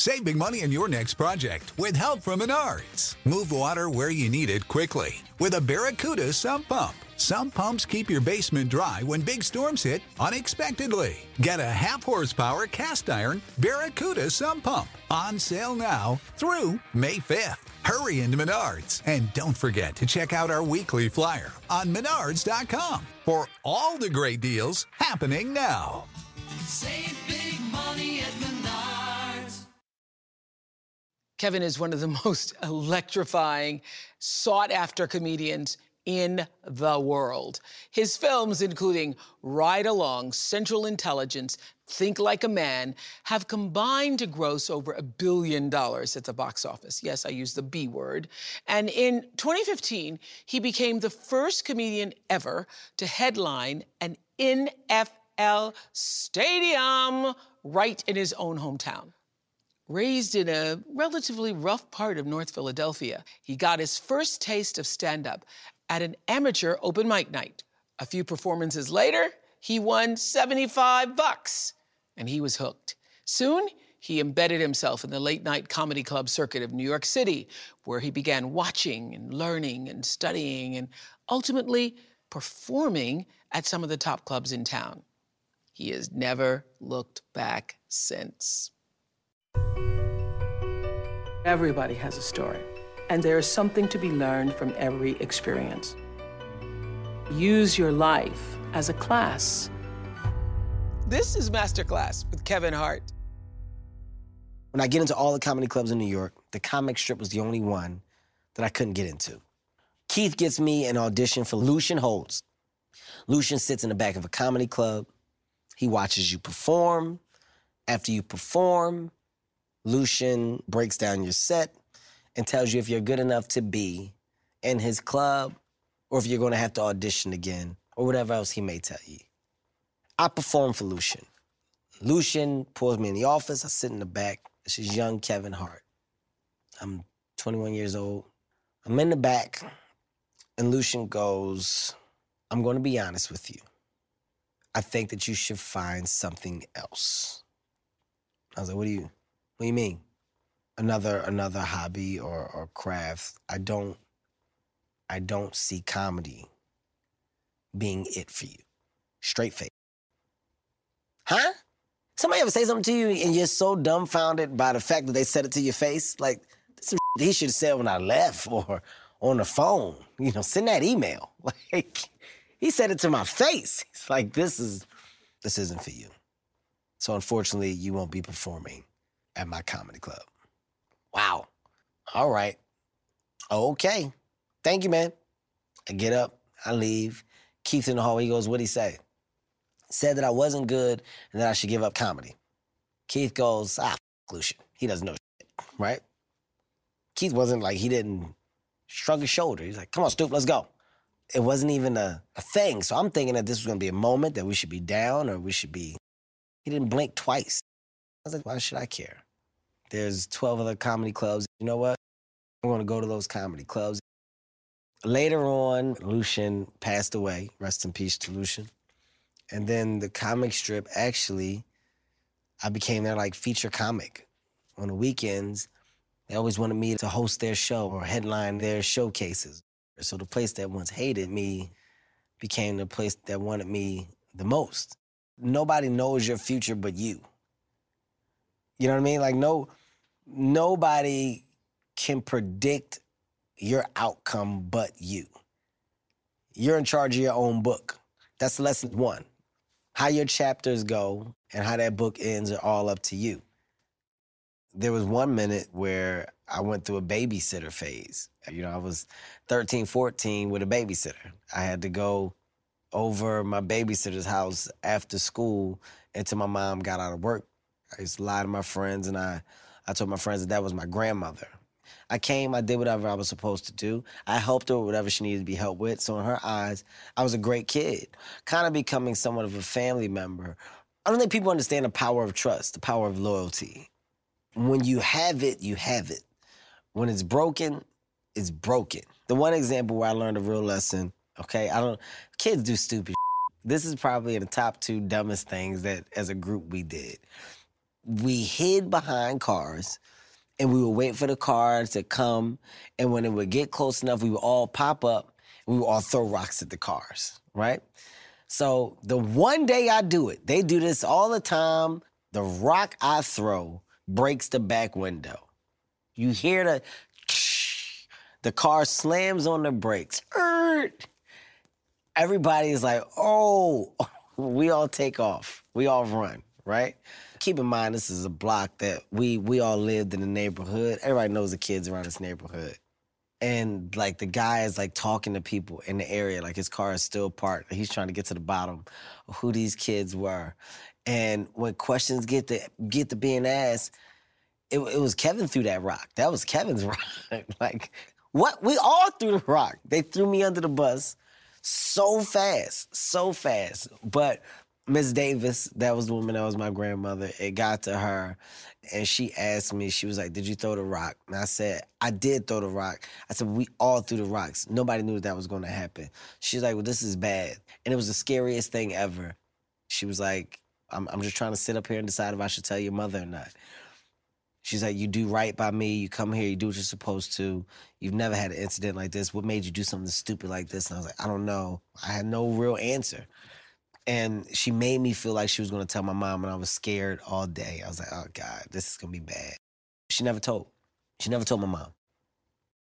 Save big money on your next project with help from Menards. Move water where you need it quickly with a Barracuda sump pump. Sump pumps keep your basement dry when big storms hit unexpectedly. Get a half horsepower cast iron Barracuda sump pump on sale now through May 5th. Hurry into Menards and don't forget to check out our weekly flyer on menards.com for all the great deals happening now. Save big Kevin is one of the most electrifying, sought after comedians in the world. His films, including Ride Along, Central Intelligence, Think Like a Man, have combined to gross over a billion dollars at the box office. Yes, I use the B word. And in 2015, he became the first comedian ever to headline an NFL stadium right in his own hometown. Raised in a relatively rough part of North Philadelphia, he got his first taste of stand up at an amateur open mic night. A few performances later, he won 75 bucks and he was hooked. Soon, he embedded himself in the late night comedy club circuit of New York City, where he began watching and learning and studying and ultimately performing at some of the top clubs in town. He has never looked back since. Everybody has a story, and there is something to be learned from every experience. Use your life as a class. This is Masterclass with Kevin Hart. When I get into all the comedy clubs in New York, the comic strip was the only one that I couldn't get into. Keith gets me an audition for Lucien Hold's. Lucien sits in the back of a comedy club. He watches you perform. After you perform, Lucien breaks down your set and tells you if you're good enough to be in his club or if you're going to have to audition again or whatever else he may tell you. I perform for Lucien. Lucien pulls me in the office. I sit in the back. This is young Kevin Hart. I'm 21 years old. I'm in the back, and Lucien goes, I'm going to be honest with you. I think that you should find something else. I was like, what do you, what do you mean? Another another hobby or, or craft. I don't I don't see comedy being it for you. Straight face. Huh? Somebody ever say something to you and you're so dumbfounded by the fact that they said it to your face? Like, this is he should have said when I left or on the phone. You know, send that email. Like, he said it to my face. It's like, this is, this isn't for you. So unfortunately, you won't be performing at my comedy club. Wow. All right. Okay. Thank you, man. I get up, I leave. Keith in the hall, he goes, what'd he say? Said that I wasn't good and that I should give up comedy. Keith goes, ah, Lucien. He doesn't know shit, right? Keith wasn't like, he didn't shrug his shoulder. He's like, come on, Stoop, let's go. It wasn't even a, a thing. So I'm thinking that this was gonna be a moment that we should be down or we should be. He didn't blink twice. I was like, why should I care? There's 12 other comedy clubs. You know what? I'm gonna go to those comedy clubs. Later on, Lucien passed away. Rest in peace to Lucien. And then the comic strip actually, I became their like feature comic. On the weekends, they always wanted me to host their show or headline their showcases. So the place that once hated me became the place that wanted me the most. Nobody knows your future but you. You know what I mean? Like no nobody can predict your outcome but you. You're in charge of your own book. That's lesson one. How your chapters go and how that book ends are all up to you. There was one minute where I went through a babysitter phase. You know, I was 13, 14 with a babysitter. I had to go over my babysitter's house after school until my mom got out of work. I used to lie to my friends and I, I told my friends that that was my grandmother. I came, I did whatever I was supposed to do. I helped her with whatever she needed to be helped with. So in her eyes, I was a great kid, kind of becoming somewhat of a family member. I don't think people understand the power of trust, the power of loyalty. When you have it, you have it. When it's broken, it's broken. The one example where I learned a real lesson, okay, I don't, kids do stupid. This is probably in the top two dumbest things that as a group we did. We hid behind cars and we would wait for the cars to come. And when it would get close enough, we would all pop up and we would all throw rocks at the cars, right? So the one day I do it, they do this all the time. The rock I throw breaks the back window. You hear the the car slams on the brakes. Er! Everybody is like, oh, we all take off. We all run, right? Keep in mind, this is a block that we we all lived in the neighborhood. Everybody knows the kids around this neighborhood. And like the guy is like talking to people in the area, like his car is still parked. He's trying to get to the bottom of who these kids were. And when questions get to get to being asked, it, it was Kevin threw that rock. That was Kevin's rock. like, what? We all threw the rock. They threw me under the bus so fast, so fast. But Miss Davis, that was the woman that was my grandmother. It got to her, and she asked me, she was like, Did you throw the rock? And I said, I did throw the rock. I said, We all threw the rocks. Nobody knew that was gonna happen. She's like, Well, this is bad. And it was the scariest thing ever. She was like, I'm, I'm just trying to sit up here and decide if I should tell your mother or not. She's like, You do right by me. You come here, you do what you're supposed to. You've never had an incident like this. What made you do something stupid like this? And I was like, I don't know. I had no real answer. And she made me feel like she was gonna tell my mom, and I was scared all day. I was like, Oh God, this is gonna be bad. She never told. She never told my mom.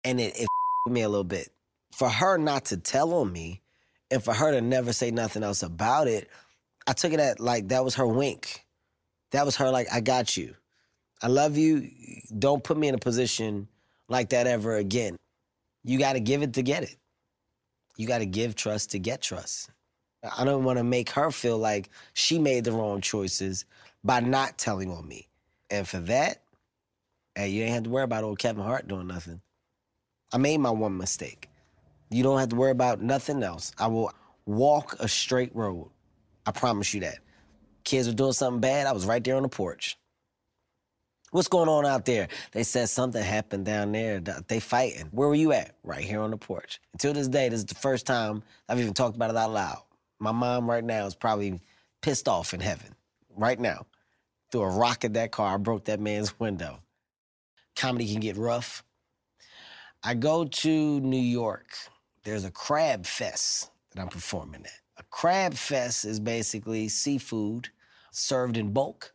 And it, it me a little bit. For her not to tell on me, and for her to never say nothing else about it, I took it at like that was her wink. That was her like, I got you. I love you. Don't put me in a position like that ever again. You got to give it to get it. You got to give trust to get trust. I don't want to make her feel like she made the wrong choices by not telling on me. And for that, hey, you ain't have to worry about old Kevin Hart doing nothing. I made my one mistake. You don't have to worry about nothing else. I will walk a straight road. I promise you that. Kids were doing something bad, I was right there on the porch. What's going on out there? They said something happened down there. They fighting. Where were you at? Right here on the porch. Until this day, this is the first time I've even talked about it out loud. My mom right now is probably pissed off in heaven. Right now. Threw a rock at that car. I broke that man's window. Comedy can get rough. I go to New York. There's a crab fest that I'm performing at. A crab fest is basically seafood served in bulk,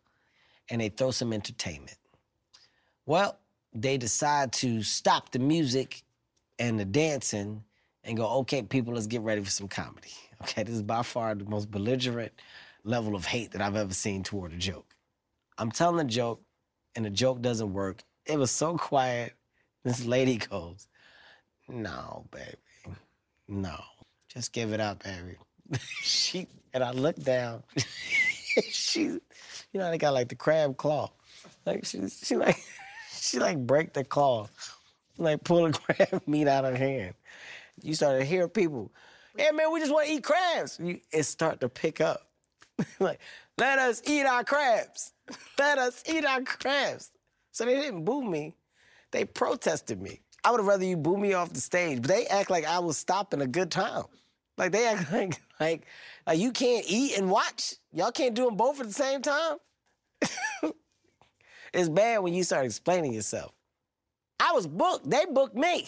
and they throw some entertainment. Well, they decide to stop the music and the dancing and go, okay, people, let's get ready for some comedy. Okay, this is by far the most belligerent level of hate that I've ever seen toward a joke. I'm telling a joke, and the joke doesn't work. It was so quiet. This lady goes, no, baby, no, just give it up, baby. she and I look down. she, you know, they got like the crab claw. Like she, she like, she like break the claw, like pull the crab meat out of her hand. You started hearing people, hey man, we just want to eat crabs. You, it start to pick up. like, let us eat our crabs. Let us eat our crabs. So they didn't boo me. They protested me. I would have rather you boo me off the stage, but they act like I was stopping a good time. Like they act like like like you can't eat and watch. Y'all can't do them both at the same time. it's bad when you start explaining yourself. I was booked. They booked me.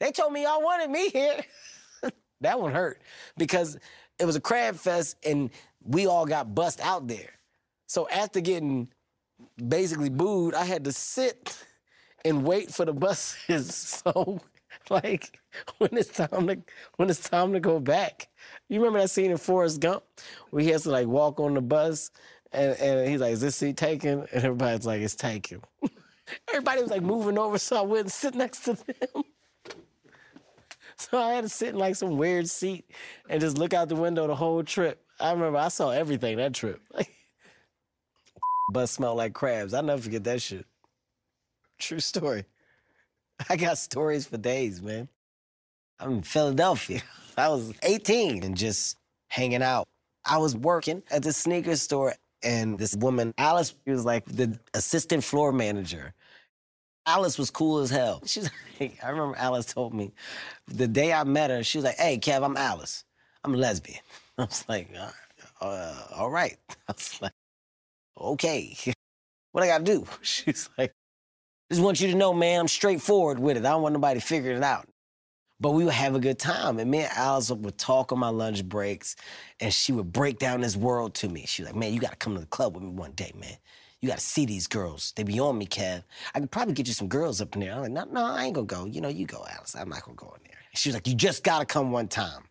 they told me y'all wanted me here. That one hurt because it was a crab fest and we all got bust out there. So after getting basically booed, I had to sit and wait for the buses. So like when it's time to when it's time to go back. You remember that scene in Forrest Gump where he has to like walk on the bus and, and he's like, Is this seat taken? And everybody's like, It's taken. Everybody was like moving over so I wouldn't sit next to them. So I had to sit in like some weird seat and just look out the window the whole trip. I remember I saw everything that trip. Bus smelled like crabs. I'll never forget that shit. True story. I got stories for days, man. I'm in Philadelphia. I was 18 and just hanging out. I was working at the sneaker store, and this woman, Alice, she was like the assistant floor manager. Alice was cool as hell. She's like, I remember Alice told me the day I met her, she was like, hey, Kev, I'm Alice. I'm a lesbian. I was like, uh, uh, all right. I was like, okay, what I gotta do? She's like, just want you to know, man, I'm straightforward with it. I don't want nobody figure it out. But we would have a good time. And me and Alice would talk on my lunch breaks, and she would break down this world to me. She was like, man, you gotta come to the club with me one day, man. You gotta see these girls. They be on me, Kev. I could probably get you some girls up in there. I'm like, no, no, I ain't gonna go. You know, you go, Alice. I'm not gonna go in there. She was like, you just gotta come one time.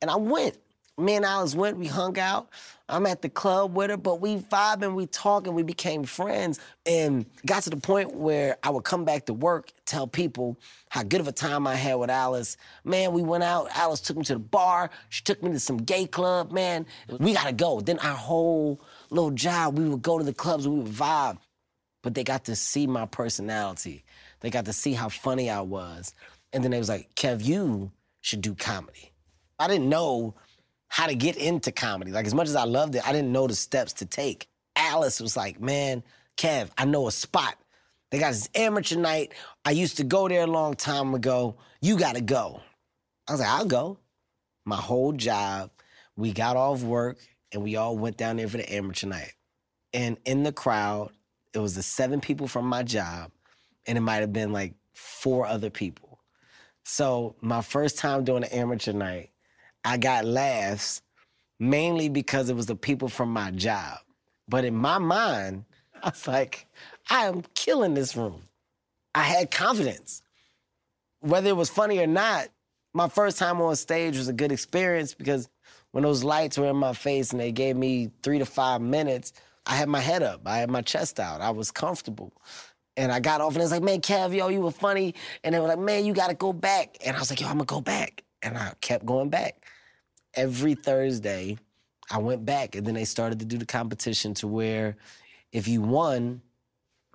And I went. Me and Alice went, we hung out. I'm at the club with her, but we vibing, we talking, we became friends. And got to the point where I would come back to work, tell people how good of a time I had with Alice. Man, we went out. Alice took me to the bar. She took me to some gay club. Man, we gotta go. Then our whole little job, we would go to the clubs we would vibe. But they got to see my personality. They got to see how funny I was. And then they was like, Kev, you should do comedy. I didn't know how to get into comedy. Like as much as I loved it, I didn't know the steps to take. Alice was like, man, Kev, I know a spot. They got this amateur night. I used to go there a long time ago. You gotta go. I was like, I'll go. My whole job, we got off work and we all went down there for the amateur night. And in the crowd, it was the seven people from my job, and it might have been like four other people. So my first time doing the amateur night, I got laughs mainly because it was the people from my job. But in my mind, I was like, I am killing this room. I had confidence. Whether it was funny or not, my first time on stage was a good experience because when those lights were in my face and they gave me three to five minutes, I had my head up, I had my chest out, I was comfortable. And I got off and it was like, man, Kev, yo, you were funny. And they were like, man, you gotta go back. And I was like, yo, I'm gonna go back. And I kept going back. Every Thursday, I went back. And then they started to do the competition to where if you won,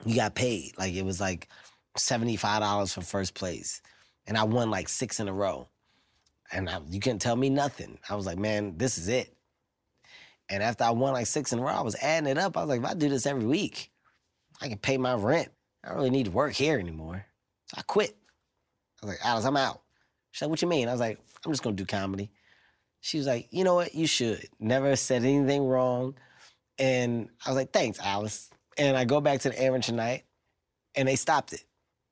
you got paid. Like it was like $75 for first place. And I won like six in a row. And I, you couldn't tell me nothing. I was like, man, this is it. And after I won like six in a row, I was adding it up. I was like, if I do this every week, I can pay my rent. I don't really need to work here anymore. So I quit. I was like, Alice, I'm out. She's like, what you mean? I was like, I'm just gonna do comedy. She was like, you know what? You should. Never said anything wrong. And I was like, thanks, Alice. And I go back to the amateur night, and they stopped it.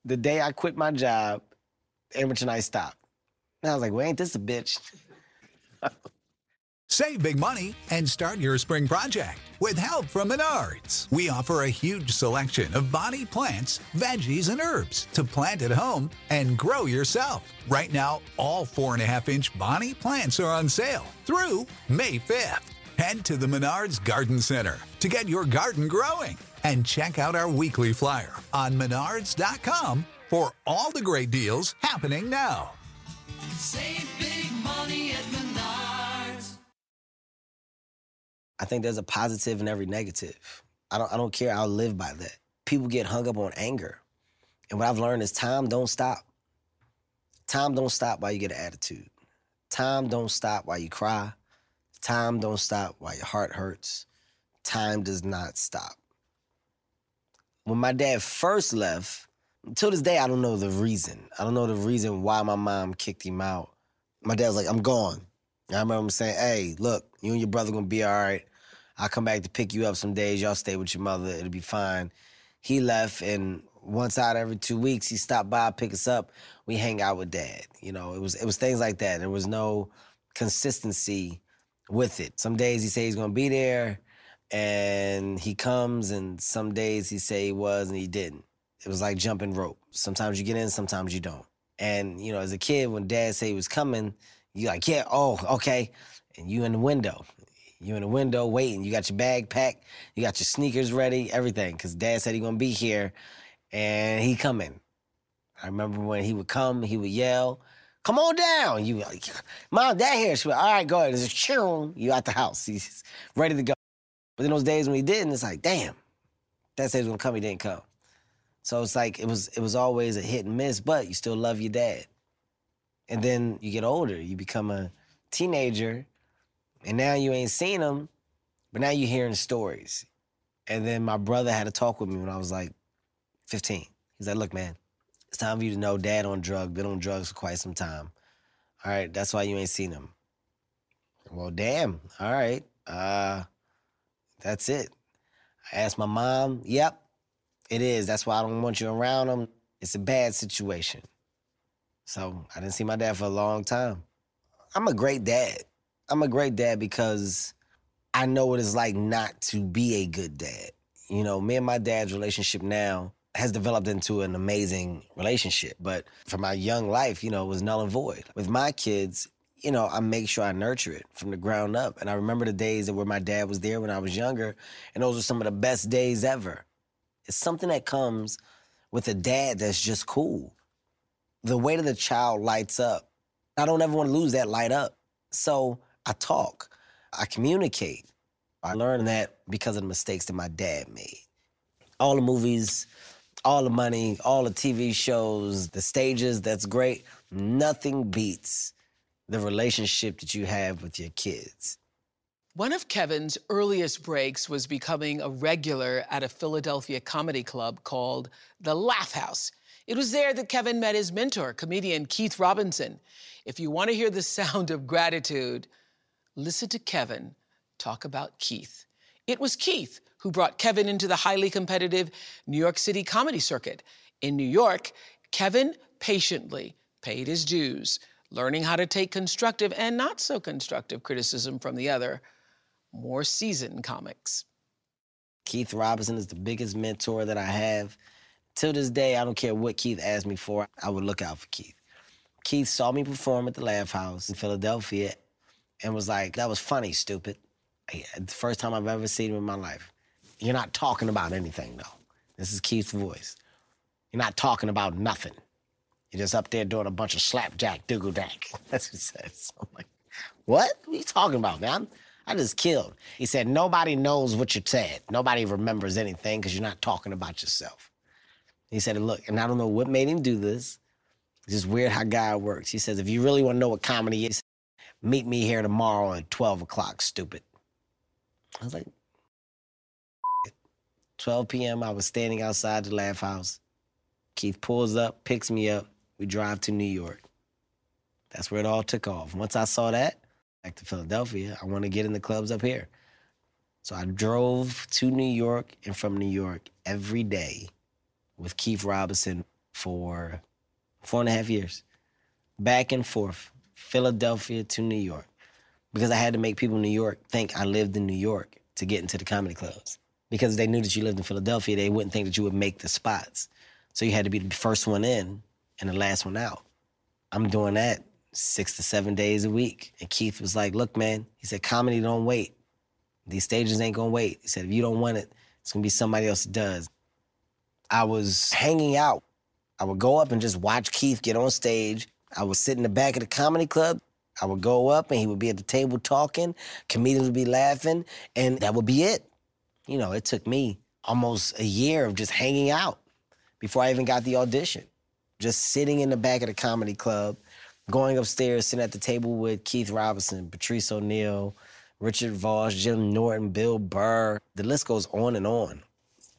The day I quit my job, amateur night stopped. And I was like, well, ain't this a bitch? Save big money and start your spring project with help from Menards. We offer a huge selection of body plants, veggies, and herbs to plant at home and grow yourself. Right now, all four and a half inch Bonnie plants are on sale through May 5th. Head to the Menards Garden Center to get your garden growing and check out our weekly flyer on menards.com for all the great deals happening now. Save big money at Menards. I think there's a positive in every negative. I don't I don't care. I'll live by that. People get hung up on anger. And what I've learned is time don't stop. Time don't stop while you get an attitude. Time don't stop while you cry. Time don't stop while your heart hurts. Time does not stop. When my dad first left, till this day, I don't know the reason. I don't know the reason why my mom kicked him out. My dad was like, I'm gone. I remember him saying, hey, look, you and your brother gonna be all right. I'll come back to pick you up some days. Y'all stay with your mother. It'll be fine. He left, and once out every two weeks, he stopped by, pick us up. We hang out with dad. You know, it was it was things like that. There was no consistency with it. Some days he say he's gonna be there, and he comes, and some days he say he was and he didn't. It was like jumping rope. Sometimes you get in, sometimes you don't. And you know, as a kid, when dad said he was coming, you like, yeah, oh, okay. And you in the window. You in the window waiting. You got your bag packed. You got your sneakers ready, everything. Cause dad said he gonna be here and he coming. I remember when he would come, he would yell, come on down. You like, mom, dad here. She would, all right, go ahead. It's a you out the house. He's ready to go. But in those days when he didn't, it's like, damn, he was gonna come, he didn't come. So it's like it was it was always a hit and miss, but you still love your dad. And then you get older, you become a teenager, and now you ain't seen him, but now you're hearing stories. And then my brother had a talk with me when I was like 15. He's like, look, man, it's time for you to know dad on drugs, been on drugs for quite some time. All right, that's why you ain't seen him. Well, damn. All right. Uh that's it. I asked my mom, yep, it is. That's why I don't want you around him. It's a bad situation. So I didn't see my dad for a long time. I'm a great dad. I'm a great dad because I know what it's like not to be a good dad. You know, me and my dad's relationship now has developed into an amazing relationship. But for my young life, you know, it was null and void. With my kids, you know, I make sure I nurture it from the ground up. And I remember the days that where my dad was there when I was younger, and those were some of the best days ever. It's something that comes with a dad that's just cool. The way that the child lights up, I don't ever want to lose that light up. So I talk, I communicate. I learned that because of the mistakes that my dad made. All the movies, all the money, all the TV shows, the stages, that's great. Nothing beats the relationship that you have with your kids. One of Kevin's earliest breaks was becoming a regular at a Philadelphia comedy club called the Laugh House. It was there that Kevin met his mentor, comedian Keith Robinson. If you want to hear the sound of gratitude, listen to Kevin talk about Keith. It was Keith who brought Kevin into the highly competitive New York City comedy circuit. In New York, Kevin patiently paid his dues, learning how to take constructive and not so constructive criticism from the other, more seasoned comics. Keith Robinson is the biggest mentor that I have. Till this day, I don't care what Keith asked me for, I would look out for Keith. Keith saw me perform at the Laugh House in Philadelphia and was like, that was funny, stupid. The first time I've ever seen him in my life. You're not talking about anything, though. This is Keith's voice. You're not talking about nothing. You're just up there doing a bunch of slapjack, doogle dack. That's what he says. I'm like, what? What are you talking about, man? I just killed. He said, nobody knows what you said. Nobody remembers anything because you're not talking about yourself. He said, look, and I don't know what made him do this. It's just weird how God works. He says, if you really want to know what comedy is, meet me here tomorrow at 12 o'clock, stupid. I was like, 12 p.m., I was standing outside the Laugh House. Keith pulls up, picks me up. We drive to New York. That's where it all took off. Once I saw that, back to Philadelphia, I want to get in the clubs up here. So I drove to New York and from New York every day with Keith Robinson for four and a half years, back and forth, Philadelphia to New York, because I had to make people in New York think I lived in New York to get into the comedy clubs. Because they knew that you lived in Philadelphia, they wouldn't think that you would make the spots. So you had to be the first one in and the last one out. I'm doing that six to seven days a week. And Keith was like, look, man, he said, comedy don't wait. These stages ain't gonna wait. He said, if you don't want it, it's gonna be somebody else that does. I was hanging out. I would go up and just watch Keith get on stage. I would sit in the back of the comedy club. I would go up and he would be at the table talking. Comedians would be laughing, and that would be it. You know, it took me almost a year of just hanging out before I even got the audition. Just sitting in the back of the comedy club, going upstairs, sitting at the table with Keith Robinson, Patrice O'Neal, Richard Vos, Jim Norton, Bill Burr. The list goes on and on.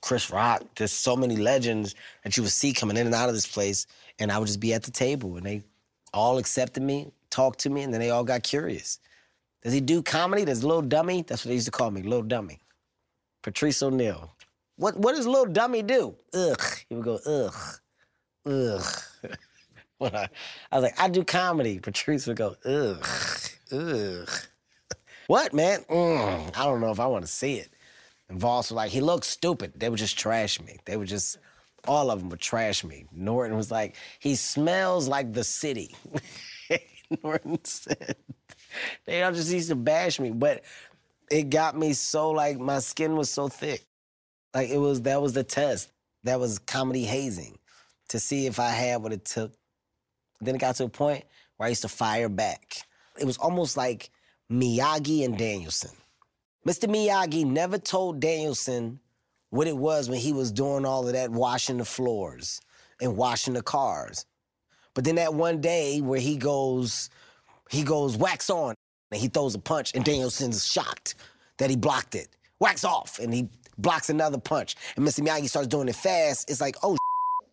Chris Rock. There's so many legends that you would see coming in and out of this place, and I would just be at the table, and they all accepted me, talked to me, and then they all got curious. Does he do comedy? Does Little Dummy? That's what they used to call me, Little Dummy. Patrice O'Neal. What what does Little Dummy do? Ugh. He would go, ugh, ugh. when I, I was like, I do comedy. Patrice would go, ugh, ugh. What, man? Mm, I don't know if I want to see it. And Vos was like, he looks stupid. They would just trash me. They would just, all of them would trash me. Norton was like, he smells like the city. Norton said, they all just used to bash me. But it got me so, like, my skin was so thick. Like, it was, that was the test. That was comedy hazing to see if I had what it took. Then it got to a point where I used to fire back. It was almost like Miyagi and Daniel-san. Mr. Miyagi never told Daniel-san what it was when he was doing all of that washing the floors and washing the cars. But then that one day where he goes, he goes wax on and he throws a punch and Daniel-san's shocked that he blocked it. Wax off and he blocks another punch. And Mr. Miyagi starts doing it fast. It's like, oh,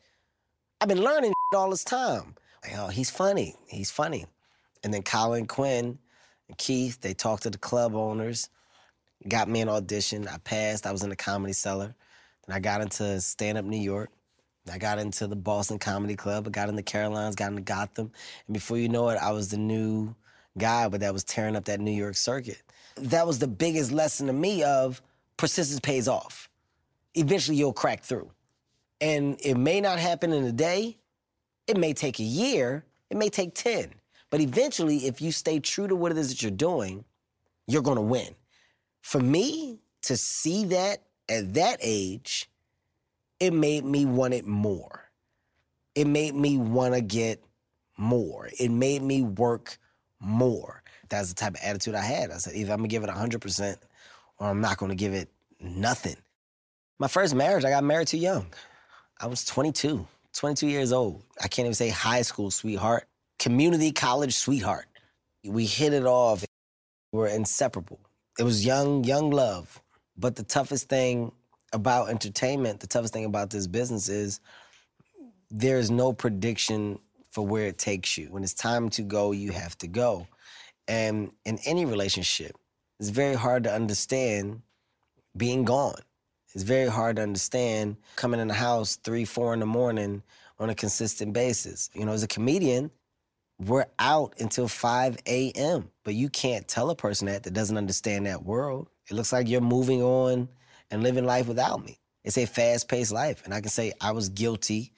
I've been learning all this time. Like, oh, he's funny. He's funny. And then Colin Quinn and Keith, they talked to the club owners. got me an audition. I passed. I was in the comedy cellar. Then I got into stand up New York. I got into the Boston Comedy Club. I got into Caroline's, got into Gotham. And before you know it, I was the new guy, but that was tearing up that New York circuit. That was the biggest lesson to me of persistence pays off. Eventually you'll crack through. And it may not happen in a day, it may take a year, it may take 10. But eventually, if you stay true to what it is that you're doing, you're gonna win. For me to see that at that age, it made me want it more. It made me wanna get more. It made me work more. That's the type of attitude I had. I said, either I'm gonna give it 100% or I'm not gonna give it nothing. My first marriage, I got married too young. I was 22, 22 years old. I can't even say high school sweetheart, community college sweetheart. We hit it off. We were inseparable. It was young, young love. But the toughest thing about entertainment, the toughest thing about this business is there is no prediction for where it takes you. When it's time to go, you have to go. And in any relationship, it's very hard to understand being gone. It's very hard to understand coming in the house three, four in the morning on a consistent basis. You know, as a comedian, we're out until 5 a.m. But you can't tell a person that that doesn't understand that world. It looks like you're moving on and living life without me. It's a fast paced life. And I can say I was guilty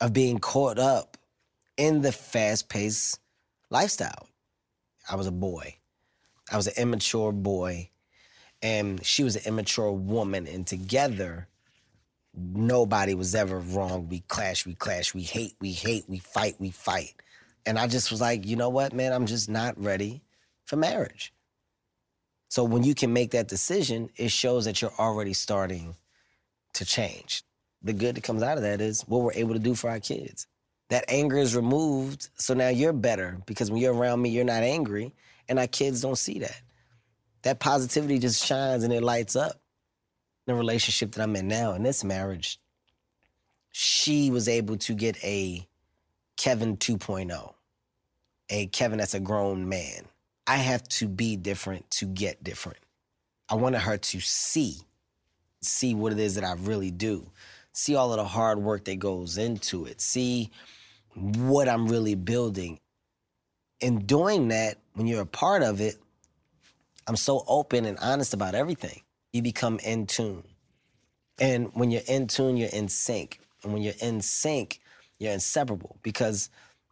of being caught up in the fast paced lifestyle. I was a boy, I was an immature boy, and she was an immature woman. And together, nobody was ever wrong. We clash, we clash, we hate, we hate, we fight, we fight. And I just was like, you know what, man, I'm just not ready for marriage. So when you can make that decision, it shows that you're already starting to change. The good that comes out of that is what we're able to do for our kids. That anger is removed, so now you're better because when you're around me, you're not angry, and our kids don't see that. That positivity just shines and it lights up. The relationship that I'm in now, in this marriage, she was able to get a Kevin 2.0, a Kevin that's a grown man. I have to be different to get different. I wanted her to see, see what it is that I really do, see all of the hard work that goes into it, see what I'm really building. In doing that, when you're a part of it, I'm so open and honest about everything. You become in tune. And when you're in tune, you're in sync. And when you're in sync, you're inseparable because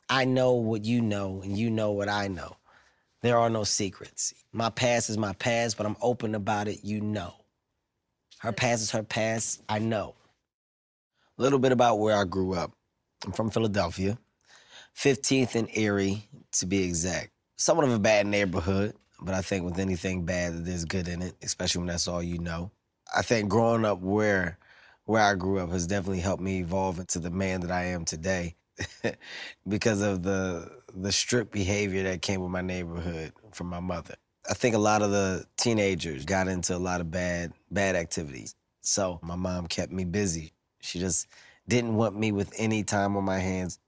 I know what you know and you know what I know. There are no secrets. My past is my past, but I'm open about it, you know. Her past is her past, I know. A little bit about where I grew up. I'm from Philadelphia, 15th and Erie to be exact. Somewhat of a bad neighborhood, but I think with anything bad, there's good in it, especially when that's all you know. I think growing up where where I grew up has definitely helped me evolve into the man that I am today because of the the strict behavior that came with my neighborhood from my mother. I think a lot of the teenagers got into a lot of bad bad activities. So my mom kept me busy. She just didn't want me with any time on my hands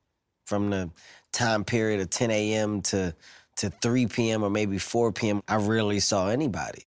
from the time period of 10 a.m. to to 3 p.m. or maybe 4 p.m. I rarely saw anybody.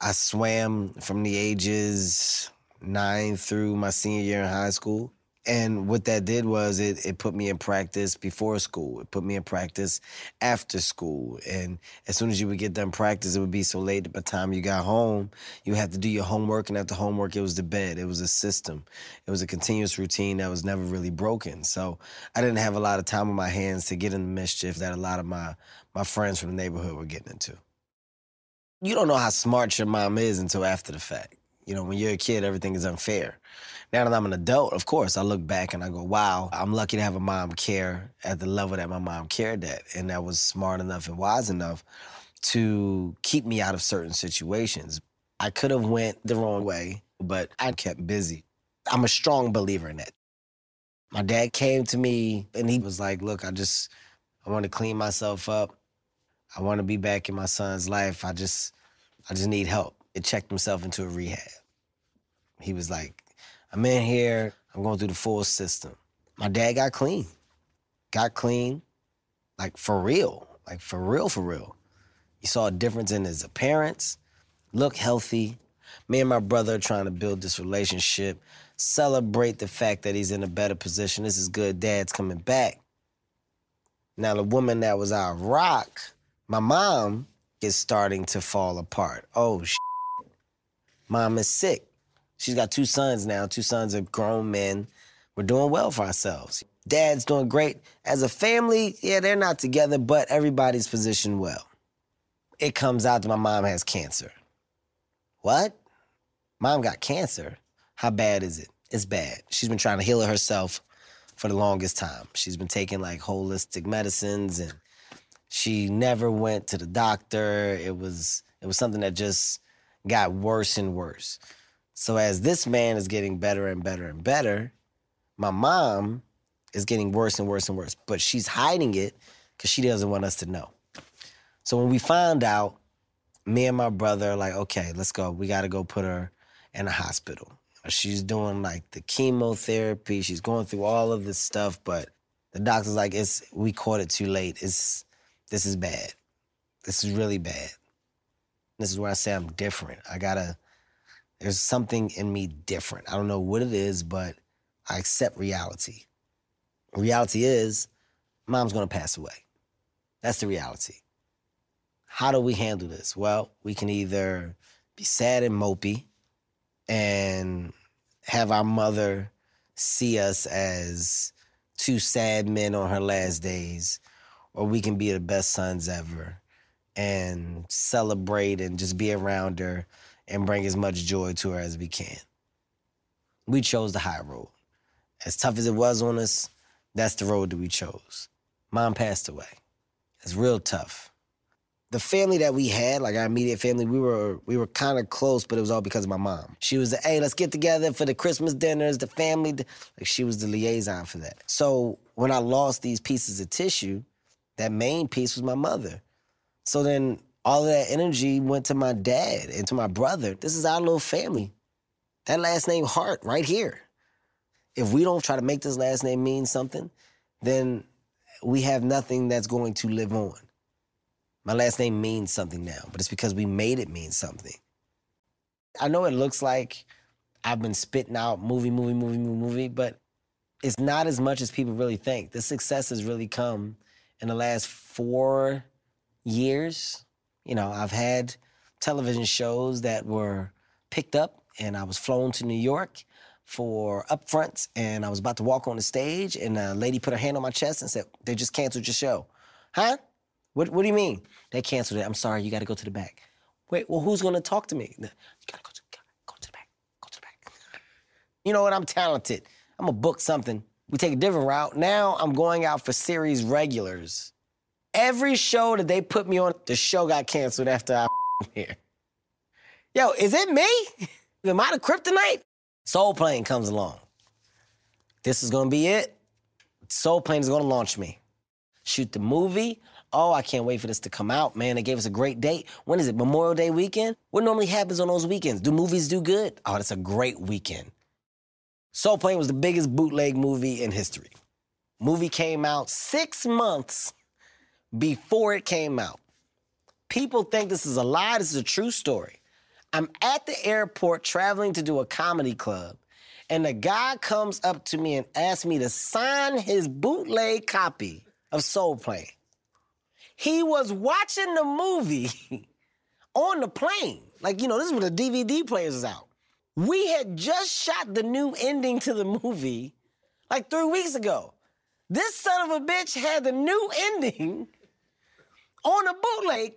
I swam from the ages nine through my senior year in high school. And what that did was it, it put me in practice before school. It put me in practice after school. And as soon as you would get done practice, it would be so late that by the time you got home, you had to do your homework. And after homework, it was the bed. It was a system. It was a continuous routine that was never really broken. So I didn't have a lot of time on my hands to get in the mischief that a lot of my, my friends from the neighborhood were getting into. You don't know how smart your mom is until after the fact. You know, when you're a kid, everything is unfair. Now that I'm an adult, of course, I look back and I go, wow, I'm lucky to have a mom care at the level that my mom cared at. And that was smart enough and wise enough to keep me out of certain situations. I could have went the wrong way, but I kept busy. I'm a strong believer in that. My dad came to me and he was like, look, I just, I want to clean myself up. I want to be back in my son's life. I just, I just need help. It checked himself into a rehab. He was like, I'm in here, I'm going through the full system. My dad got clean. Got clean, like for real. Like for real, for real. You saw a difference in his appearance. look healthy. Me and my brother are trying to build this relationship, celebrate the fact that he's in a better position. This is good. Dad's coming back. Now, the woman that was our rock, my mom, is starting to fall apart. Oh, shit. Mom is sick. She's got two sons now. Two sons are grown men. We're doing well for ourselves. Dad's doing great. As a family, yeah, they're not together, but everybody's positioned well. It comes out that my mom has cancer. What? Mom got cancer? How bad is it? It's bad. She's been trying to heal it herself for the longest time. She's been taking like holistic medicines and she never went to the doctor. It was it was something that just got worse and worse. So as this man is getting better and better and better, my mom is getting worse and worse and worse. But she's hiding it because she doesn't want us to know. So when we found out, me and my brother are like, okay, let's go. We got to go put her in a hospital. She's doing like the chemotherapy. She's going through all of this stuff, but the doctor's like, it's we caught it too late. It's this is bad. This is really bad. This is where I say I'm different. I gotta. There's something in me different. I don't know what it is, but I accept reality. Reality is, mom's gonna pass away. That's the reality. How do we handle this? Well, we can either be sad and mopey and have our mother see us as two sad men on her last days, or we can be the best sons ever and celebrate and just be around her and bring as much joy to her as we can. We chose the high road. As tough as it was on us, that's the road that we chose. Mom passed away. It's real tough. The family that we had, like our immediate family, we were we were kind of close, but it was all because of my mom. She was the, hey, let's get together for the Christmas dinners, the family. Like she was the liaison for that. So when I lost these pieces of tissue, that main piece was my mother. So then all of that energy went to my dad and to my brother. This is our little family. That last name Hart right here. If we don't try to make this last name mean something, then we have nothing that's going to live on. My last name means something now, but it's because we made it mean something. I know it looks like I've been spitting out movie, movie, movie, movie, movie, but it's not as much as people really think. The success has really come in the last four years. You know, I've had television shows that were picked up, and I was flown to New York for upfronts, and I was about to walk on the stage, and a lady put her hand on my chest and said, "They just canceled your show." Huh? What, what do you mean? They canceled it. I'm sorry, you got to go to the back. Wait, well, who's going to talk to me? You got to go to, go to the back. Go to the back. You know what? I'm talented. I'm going to book something. We take a different route. Now I'm going out for series regulars. Every show that they put me on, the show got canceled after I here. Yo, is it me? Am I the kryptonite? Soul Plane comes along. This is gonna be it. Soul Plane is gonna launch me. Shoot the movie. Oh, I can't wait for this to come out, man. They gave us a great date. When is it? Memorial Day weekend? What normally happens on those weekends? Do movies do good? Oh, that's a great weekend. Soul Plane was the biggest bootleg movie in history. Movie came out six months before it came out. People think this is a lie. This is a true story. I'm at the airport traveling to do a comedy club, and the guy comes up to me and asks me to sign his bootleg copy of Soul Plane. He was watching the movie on the plane. Like, you know, this is when the DVD players is out. We had just shot the new ending to the movie like three weeks ago. This son of a bitch had the new ending on a bootleg.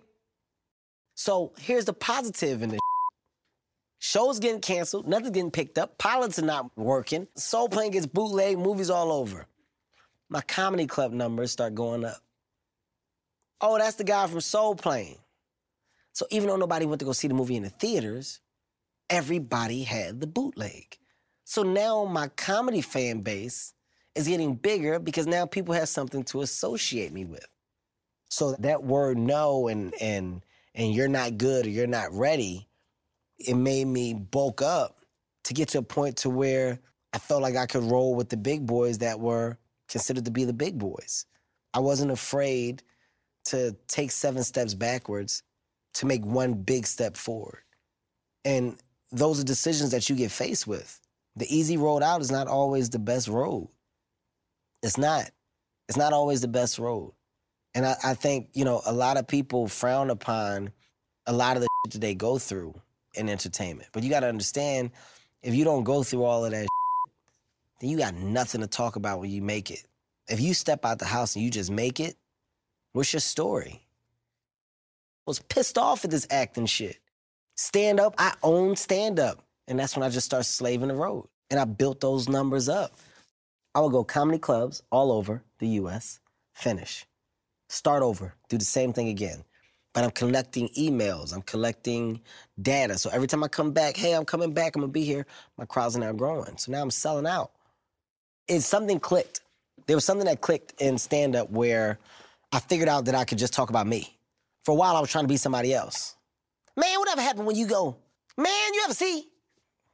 So here's the positive in this. Shows getting canceled, nothing's getting picked up, pilots are not working, Soul Plane gets bootleg, movies all over. My comedy club numbers start going up. Oh, that's the guy from Soul Plane. So even though nobody went to go see the movie in the theaters, everybody had the bootleg. So now my comedy fan base is getting bigger because now people have something to associate me with. So that word no and and and you're not good or you're not ready, it made me bulk up to get to a point to where I felt like I could roll with the big boys that were considered to be the big boys. I wasn't afraid to take seven steps backwards to make one big step forward. And those are decisions that you get faced with. The easy road out is not always the best road. It's not. It's not always the best road. And I, I think, you know, a lot of people frown upon a lot of the shit that they go through in entertainment. But you got to understand, if you don't go through all of that, shit, then you got nothing to talk about when you make it. If you step out the house and you just make it, what's your story? I was pissed off at this acting shit. Stand up, I own stand up. And that's when I just started slaving the road. And I built those numbers up. I would go comedy clubs all over the US, finish, start over, do the same thing again. But I'm collecting emails, I'm collecting data. So every time I come back, hey, I'm coming back, I'm gonna be here, my crowds are now growing. So now I'm selling out. It's something clicked. There was something that clicked in stand up where I figured out that I could just talk about me. For a while, I was trying to be somebody else. Man, whatever happened when you go, man, you ever see?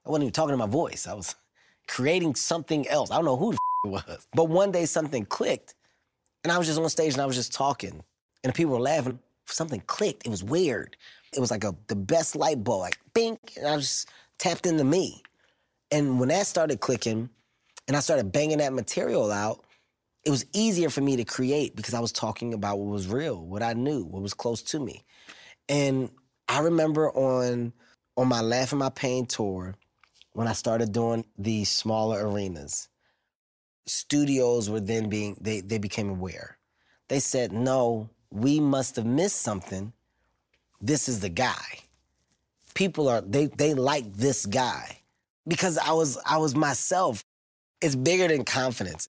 I wasn't even talking to my voice. I was creating something else. I don't know who the it was. But one day something clicked, and I was just on stage and I was just talking, and people were laughing. Something clicked. It was weird. It was like a the best light bulb, like bink, and I just tapped into me. And when that started clicking, and I started banging that material out, it was easier for me to create because I was talking about what was real, what I knew, what was close to me. And I remember on on my Laugh in My Pain tour, when I started doing these smaller arenas, studios were then being they they became aware. They said, "No, we must have missed something. This is the guy. People are they they like this guy because I was I was myself. It's bigger than confidence.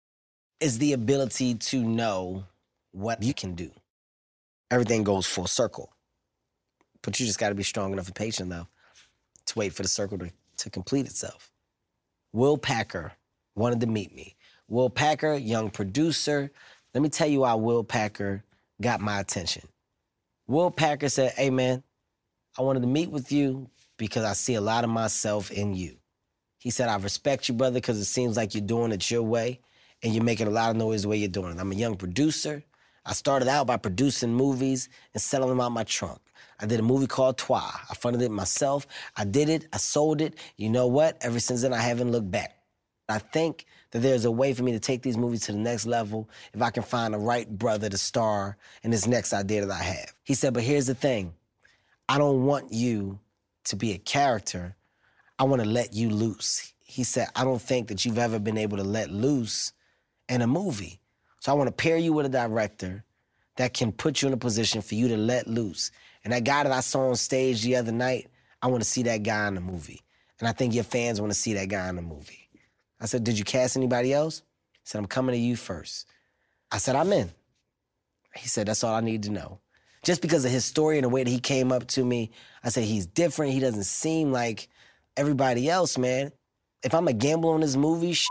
It's the ability to know what you can do. Everything goes full circle. But you just got to be strong enough and patient enough to wait for the circle to, to complete itself. Will Packer wanted to meet me. Will Packer, young producer. Let me tell you why Will Packer got my attention. Will Packer said, Hey, man, I wanted to meet with you because I see a lot of myself in you. He said, I respect you, brother, because it seems like you're doing it your way and you're making a lot of noise the way you're doing it. I'm a young producer. I started out by producing movies and selling them out my trunk. I did a movie called Trois. I funded it myself. I did it. I sold it. You know what? Ever since then, I haven't looked back. I think that there's a way for me to take these movies to the next level if I can find the right brother to star in this next idea that I have. He said, but here's the thing I don't want you to be a character. I want to let you loose. He said, I don't think that you've ever been able to let loose in a movie. So I want to pair you with a director that can put you in a position for you to let loose. And that guy that I saw on stage the other night, I want to see that guy in the movie. And I think your fans want to see that guy in the movie. I said, Did you cast anybody else? He said, I'm coming to you first. I said, I'm in. He said, That's all I need to know. Just because of his story and the way that he came up to me, I said, He's different. He doesn't seem like everybody else, man. If I'm a gamble on this movie, shit,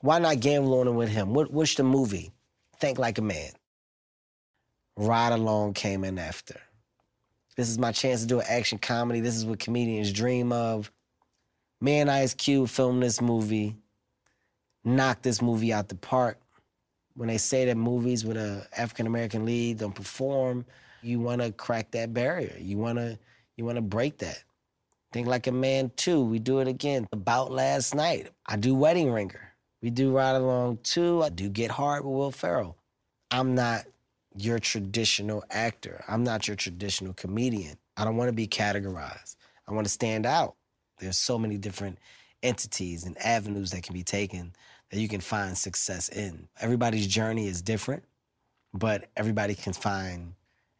why not gamble on it with him? What, what's the movie? Think like a man. Ride Along came in after. This is my chance to do an action comedy. This is what comedians dream of. Me and Ice Cube filmed this movie, knocked this movie out the park. When they say that movies with a African American lead don't perform, you want to crack that barrier. You want to you want to break that. Think like a man too. We do it again. About last night, I do Wedding Ringer. We do Ride Along too. I do Get Hard with Will Ferrell. I'm not your traditional actor. I'm not your traditional comedian. I don't want to be categorized. I want to stand out. There's so many different entities and avenues that can be taken that you can find success in. Everybody's journey is different, but everybody can find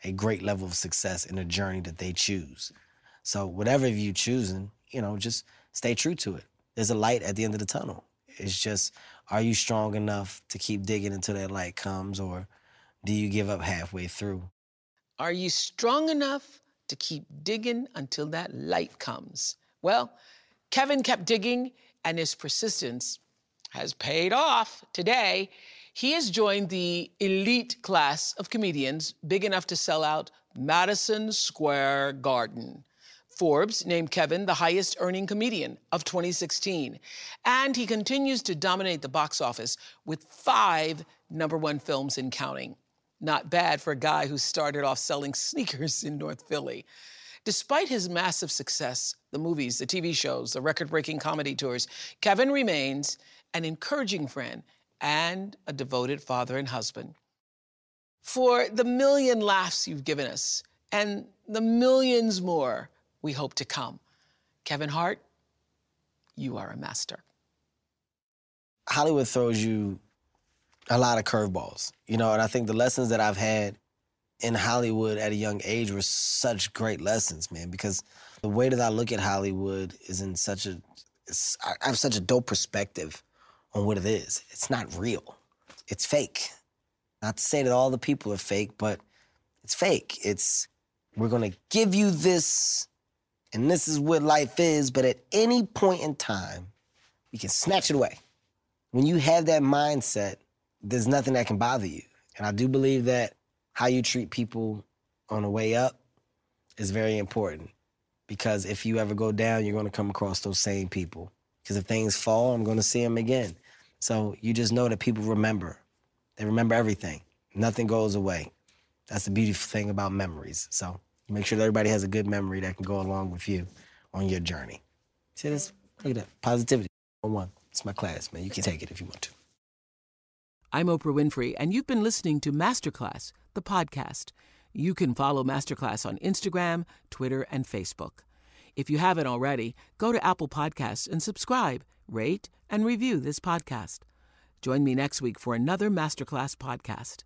a great level of success in a journey that they choose. So whatever you choosing, you know, just stay true to it. There's a light at the end of the tunnel. It's just, are you strong enough to keep digging until that light comes, or do you give up halfway through? Are you strong enough to keep digging until that light comes? Well, Kevin kept digging, and his persistence has paid off. Today, he has joined the elite class of comedians big enough to sell out Madison Square Garden. Forbes named Kevin the highest earning comedian of 2016. And he continues to dominate the box office with five number one films and counting. Not bad for a guy who started off selling sneakers in North Philly. Despite his massive success, the movies, the TV shows, the record breaking comedy tours, Kevin remains an encouraging friend and a devoted father and husband. For the million laughs you've given us and the millions more we hope to come, Kevin Hart, you are a master. Hollywood throws you a lot of curveballs, you know, and I think the lessons that I've had in Hollywood at a young age were such great lessons, man, because the way that I look at Hollywood is in such a, I have such a dope perspective on what it is. It's not real. It's fake. Not to say that all the people are fake, but it's fake. It's, we're gonna give you this, and this is what life is, but at any point in time, we can snatch it away. When you have that mindset, there's nothing that can bother you. And I do believe that how you treat people on the way up is very important. Because if you ever go down, you're gonna come across those same people. Because if things fall, I'm gonna see them again. So you just know that people remember. They remember everything. Nothing goes away. That's the beautiful thing about memories. So make sure that everybody has a good memory that can go along with you on your journey. See this? Look at that. Positivity. One. It's my class, man. You can take it if you want to. I'm Oprah Winfrey, and you've been listening to Masterclass, the podcast. You can follow Masterclass on Instagram, Twitter, and Facebook. If you haven't already, go to Apple Podcasts and subscribe, rate, and review this podcast. Join me next week for another Masterclass podcast.